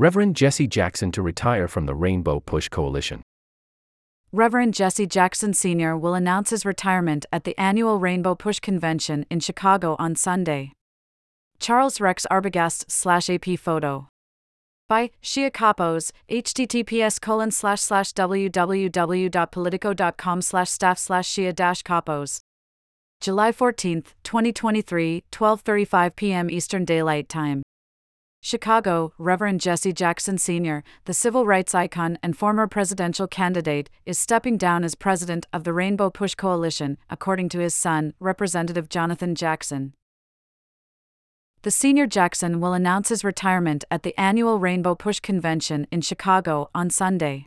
Reverend Jesse Jackson to retire from the Rainbow Push Coalition. Reverend Jesse Jackson Sr. will announce his retirement at the annual Rainbow Push Convention in Chicago on Sunday. Charles Rex Arbogast slash AP photo. By Shia Kapos, https colon slash slash www.politico.com slash staff slash Shia dash Kapos. July 14, 2023, 12.35 p.m. Eastern Daylight Time. Chicago, Reverend Jesse Jackson Sr., the civil rights icon and former presidential candidate, is stepping down as president of the Rainbow Push Coalition, according to his son, Representative Jonathan Jackson. The senior Jackson will announce his retirement at the annual Rainbow Push Convention in Chicago on Sunday.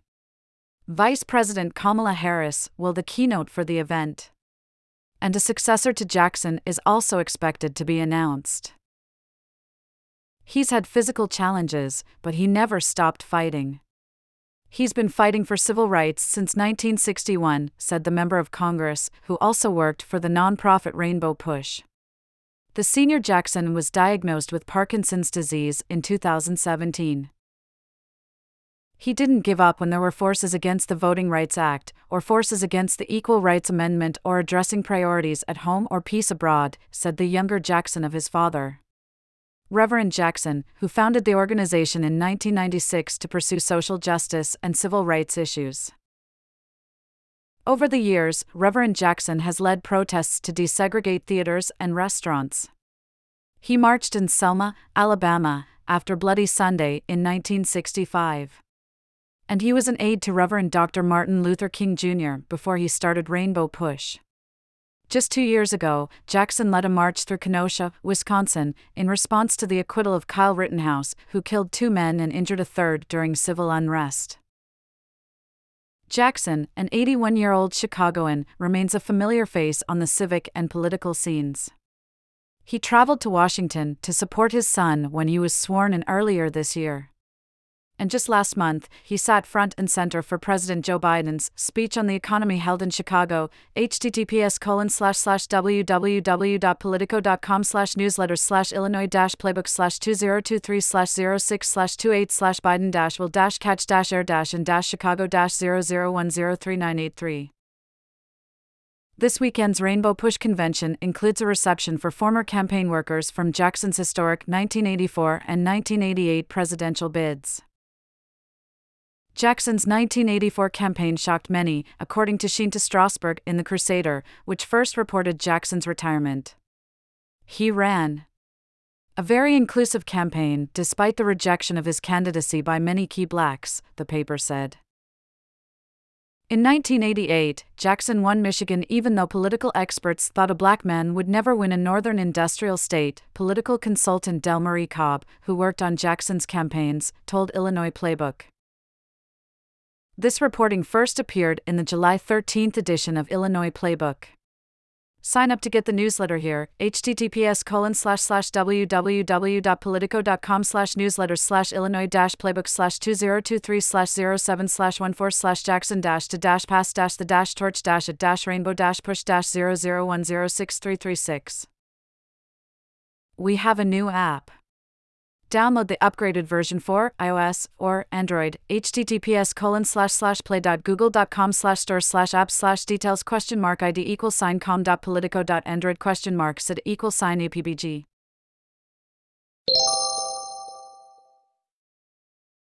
Vice President Kamala Harris will the keynote for the event. And a successor to Jackson is also expected to be announced. He's had physical challenges, but he never stopped fighting. He's been fighting for civil rights since 1961, said the member of Congress, who also worked for the nonprofit Rainbow Push. The senior Jackson was diagnosed with Parkinson's disease in 2017. He didn't give up when there were forces against the Voting Rights Act, or forces against the Equal Rights Amendment, or addressing priorities at home or peace abroad, said the younger Jackson of his father. Reverend Jackson, who founded the organization in 1996 to pursue social justice and civil rights issues. Over the years, Reverend Jackson has led protests to desegregate theaters and restaurants. He marched in Selma, Alabama, after Bloody Sunday in 1965. And he was an aide to Reverend Dr. Martin Luther King Jr. before he started Rainbow Push. Just two years ago, Jackson led a march through Kenosha, Wisconsin, in response to the acquittal of Kyle Rittenhouse, who killed two men and injured a third during civil unrest. Jackson, an 81 year old Chicagoan, remains a familiar face on the civic and political scenes. He traveled to Washington to support his son when he was sworn in earlier this year and just last month, he sat front and center for President Joe Biden's speech on the economy held in Chicago. https colon slash slash www.politico.com slash newsletters slash Illinois dash playbook slash 2023 slash 06 slash 28 slash Biden dash will dash catch dash air dash and dash Chicago dash 00103983. This weekend's Rainbow Push convention includes a reception for former campaign workers from Jackson's historic 1984 and 1988 presidential bids. Jackson's 1984 campaign shocked many, according to Chinta Strausberg in The Crusader, which first reported Jackson's retirement. He ran a very inclusive campaign despite the rejection of his candidacy by many key blacks, the paper said. In 1988, Jackson won Michigan even though political experts thought a black man would never win a northern industrial state, political consultant Delmarie Cobb, who worked on Jackson's campaigns, told Illinois Playbook. This reporting first appeared in the July 13th edition of Illinois Playbook. Sign up to get the newsletter here, https colon slash slash www.politico.com slash newsletters slash illinois dash playbook slash 2023 slash 07 slash 14 slash jackson dash to dash pass dash the dash torch dash at dash rainbow dash push dash 00106336. We have a new app. Download the upgraded version for iOS or Android. https colon slash slash play.google.com slash store slash apps slash details question mark id equals sign com.politico.android question mark sid equals sign upbg.